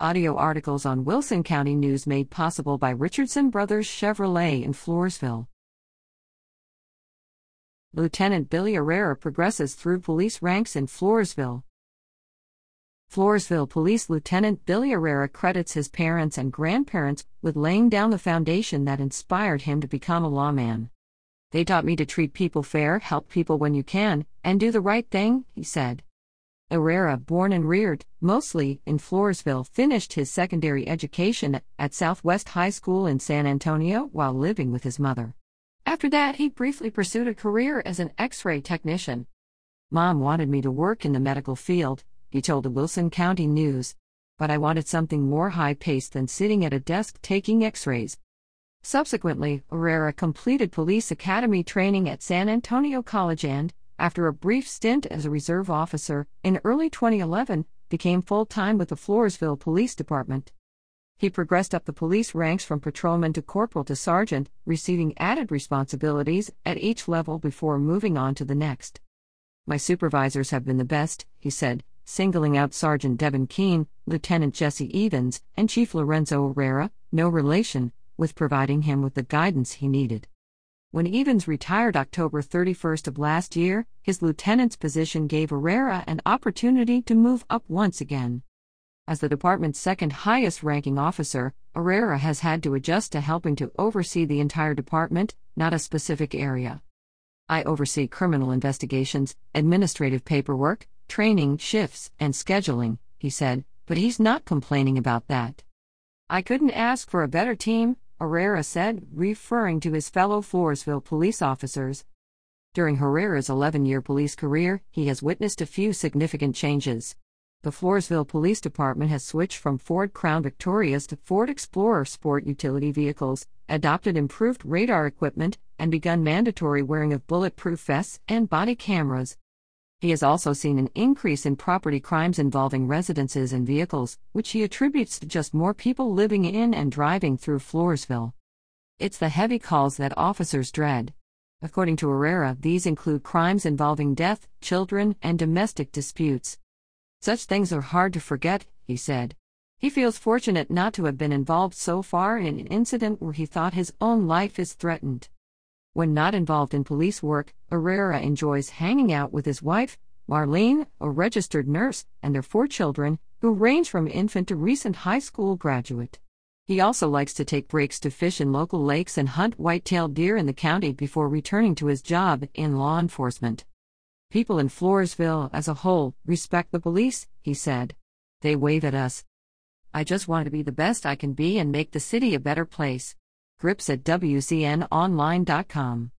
Audio articles on Wilson County News made possible by Richardson Brothers Chevrolet in Floresville. Lieutenant Billy Herrera progresses through police ranks in Floresville. Floresville Police Lieutenant Billy Herrera credits his parents and grandparents with laying down the foundation that inspired him to become a lawman. They taught me to treat people fair, help people when you can, and do the right thing, he said. Herrera, born and reared, mostly in Floresville, finished his secondary education at Southwest High School in San Antonio while living with his mother. After that, he briefly pursued a career as an x ray technician. Mom wanted me to work in the medical field, he told the Wilson County News, but I wanted something more high paced than sitting at a desk taking x rays. Subsequently, Herrera completed police academy training at San Antonio College and, after a brief stint as a reserve officer, in early 2011, became full time with the Floresville Police Department. He progressed up the police ranks from patrolman to corporal to sergeant, receiving added responsibilities at each level before moving on to the next. My supervisors have been the best, he said, singling out Sergeant Devin Keene, Lieutenant Jesse Evans, and Chief Lorenzo Herrera, no relation, with providing him with the guidance he needed. When Evans retired October 31st of last year, his lieutenant's position gave Herrera an opportunity to move up once again. As the department's second highest ranking officer, Herrera has had to adjust to helping to oversee the entire department, not a specific area. I oversee criminal investigations, administrative paperwork, training, shifts, and scheduling, he said, but he's not complaining about that. I couldn't ask for a better team, Herrera said, referring to his fellow Floresville police officers. During Herrera's 11 year police career, he has witnessed a few significant changes. The Floresville Police Department has switched from Ford Crown Victorias to Ford Explorer sport utility vehicles, adopted improved radar equipment, and begun mandatory wearing of bulletproof vests and body cameras. He has also seen an increase in property crimes involving residences and vehicles, which he attributes to just more people living in and driving through Floresville. It's the heavy calls that officers dread. According to Herrera, these include crimes involving death, children, and domestic disputes. Such things are hard to forget, he said. He feels fortunate not to have been involved so far in an incident where he thought his own life is threatened. When not involved in police work, Herrera enjoys hanging out with his wife, Marlene, a registered nurse, and their four children, who range from infant to recent high school graduate. He also likes to take breaks to fish in local lakes and hunt white-tailed deer in the county before returning to his job in law enforcement. People in Floresville, as a whole, respect the police, he said. They wave at us. I just want to be the best I can be and make the city a better place. Grips at WCNOnline.com.